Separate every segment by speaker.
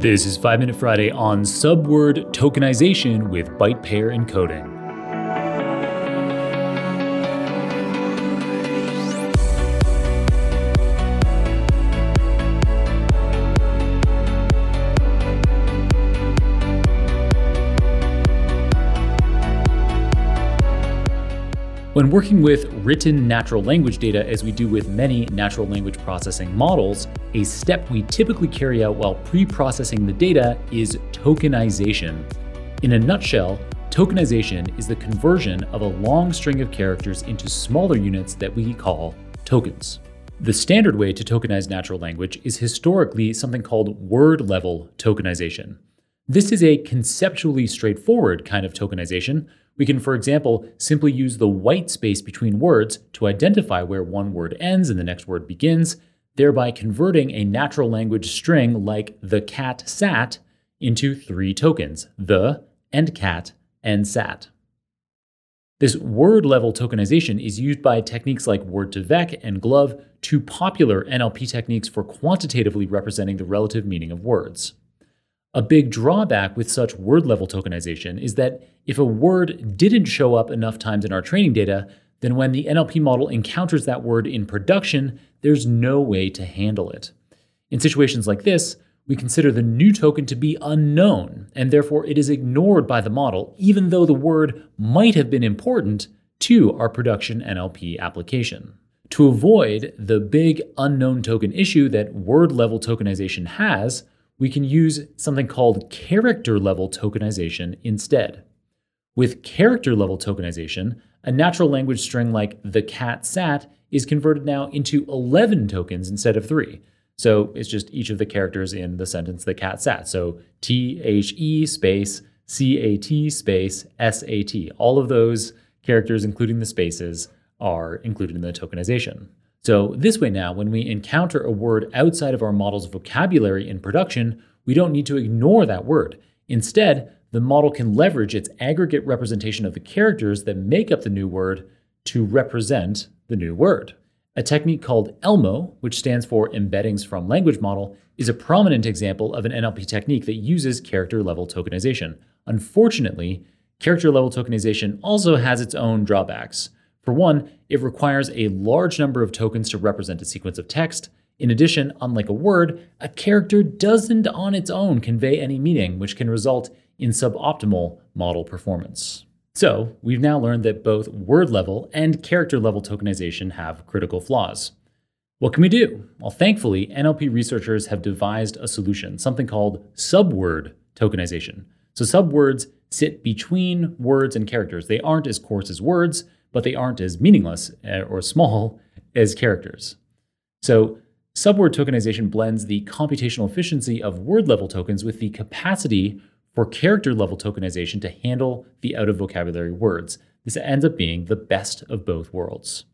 Speaker 1: This is 5 Minute Friday on subword tokenization with byte pair encoding. When working with written natural language data, as we do with many natural language processing models, a step we typically carry out while pre processing the data is tokenization. In a nutshell, tokenization is the conversion of a long string of characters into smaller units that we call tokens. The standard way to tokenize natural language is historically something called word level tokenization. This is a conceptually straightforward kind of tokenization. We can, for example, simply use the white space between words to identify where one word ends and the next word begins, thereby converting a natural language string like the cat sat into three tokens the and cat and sat. This word level tokenization is used by techniques like word2vec and GloVe, two popular NLP techniques for quantitatively representing the relative meaning of words. A big drawback with such word level tokenization is that if a word didn't show up enough times in our training data, then when the NLP model encounters that word in production, there's no way to handle it. In situations like this, we consider the new token to be unknown, and therefore it is ignored by the model, even though the word might have been important to our production NLP application. To avoid the big unknown token issue that word level tokenization has, we can use something called character level tokenization instead. With character level tokenization, a natural language string like the cat sat is converted now into 11 tokens instead of three. So it's just each of the characters in the sentence the cat sat. So T H E space C A T space S A T. All of those characters, including the spaces, are included in the tokenization. So, this way now, when we encounter a word outside of our model's vocabulary in production, we don't need to ignore that word. Instead, the model can leverage its aggregate representation of the characters that make up the new word to represent the new word. A technique called ELMO, which stands for Embeddings from Language Model, is a prominent example of an NLP technique that uses character level tokenization. Unfortunately, character level tokenization also has its own drawbacks. For one, it requires a large number of tokens to represent a sequence of text. In addition, unlike a word, a character doesn't on its own convey any meaning, which can result in suboptimal model performance. So, we've now learned that both word level and character level tokenization have critical flaws. What can we do? Well, thankfully, NLP researchers have devised a solution, something called subword tokenization. So, subwords sit between words and characters. They aren't as coarse as words, but they aren't as meaningless eh, or small as characters. So, subword tokenization blends the computational efficiency of word level tokens with the capacity for character level tokenization to handle the out of vocabulary words. This ends up being the best of both worlds.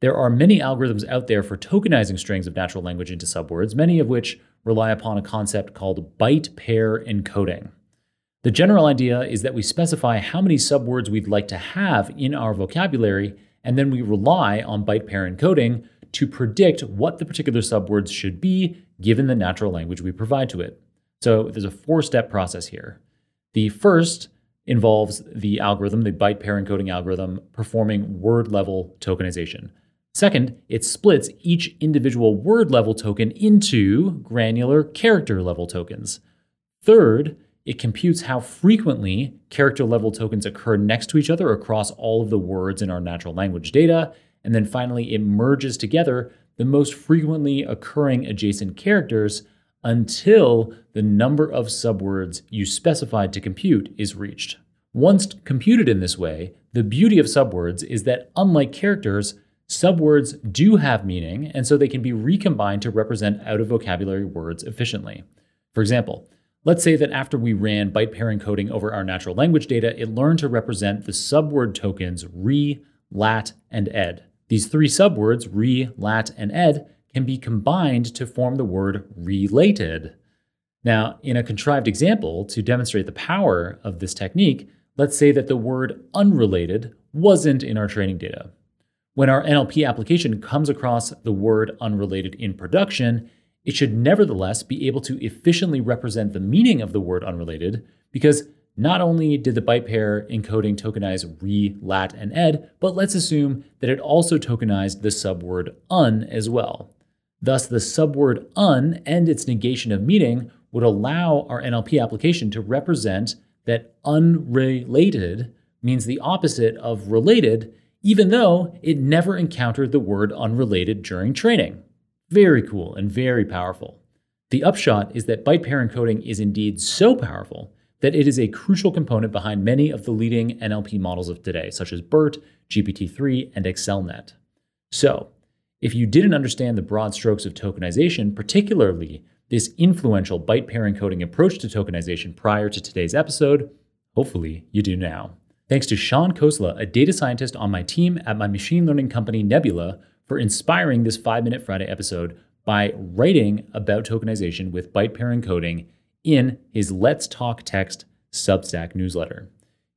Speaker 1: There are many algorithms out there for tokenizing strings of natural language into subwords, many of which rely upon a concept called byte pair encoding. The general idea is that we specify how many subwords we'd like to have in our vocabulary, and then we rely on byte pair encoding to predict what the particular subwords should be given the natural language we provide to it. So there's a four step process here. The first involves the algorithm, the byte pair encoding algorithm, performing word level tokenization. Second, it splits each individual word level token into granular character level tokens. Third, it computes how frequently character level tokens occur next to each other across all of the words in our natural language data. And then finally, it merges together the most frequently occurring adjacent characters until the number of subwords you specified to compute is reached. Once computed in this way, the beauty of subwords is that unlike characters, subwords do have meaning, and so they can be recombined to represent out of vocabulary words efficiently. For example, Let's say that after we ran byte pair encoding over our natural language data, it learned to represent the subword tokens re, lat, and ed. These three subwords, re, lat, and ed, can be combined to form the word related. Now, in a contrived example, to demonstrate the power of this technique, let's say that the word unrelated wasn't in our training data. When our NLP application comes across the word unrelated in production, it should nevertheless be able to efficiently represent the meaning of the word unrelated because not only did the byte pair encoding tokenize re, lat, and ed, but let's assume that it also tokenized the subword un as well. Thus, the subword un and its negation of meaning would allow our NLP application to represent that unrelated means the opposite of related, even though it never encountered the word unrelated during training. Very cool and very powerful. The upshot is that byte pair encoding is indeed so powerful that it is a crucial component behind many of the leading NLP models of today, such as BERT, GPT-3, and XLNet. So, if you didn't understand the broad strokes of tokenization, particularly this influential byte pair encoding approach to tokenization prior to today's episode, hopefully you do now. Thanks to Shaan Khosla, a data scientist on my team at my machine learning company Nebula, for inspiring this 5 Minute Friday episode by writing about tokenization with byte pair encoding in his Let's Talk Text Substack newsletter.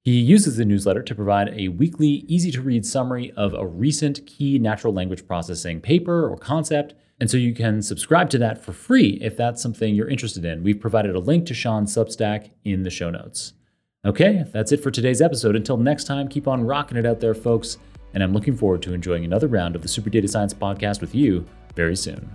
Speaker 1: He uses the newsletter to provide a weekly, easy to read summary of a recent key natural language processing paper or concept. And so you can subscribe to that for free if that's something you're interested in. We've provided a link to Shaan's Substack in the show notes. Okay, that's it for today's episode. Until next time, keep on rocking it out there, folks and I'm looking forward to enjoying another round of the Super Data Science podcast with you very soon.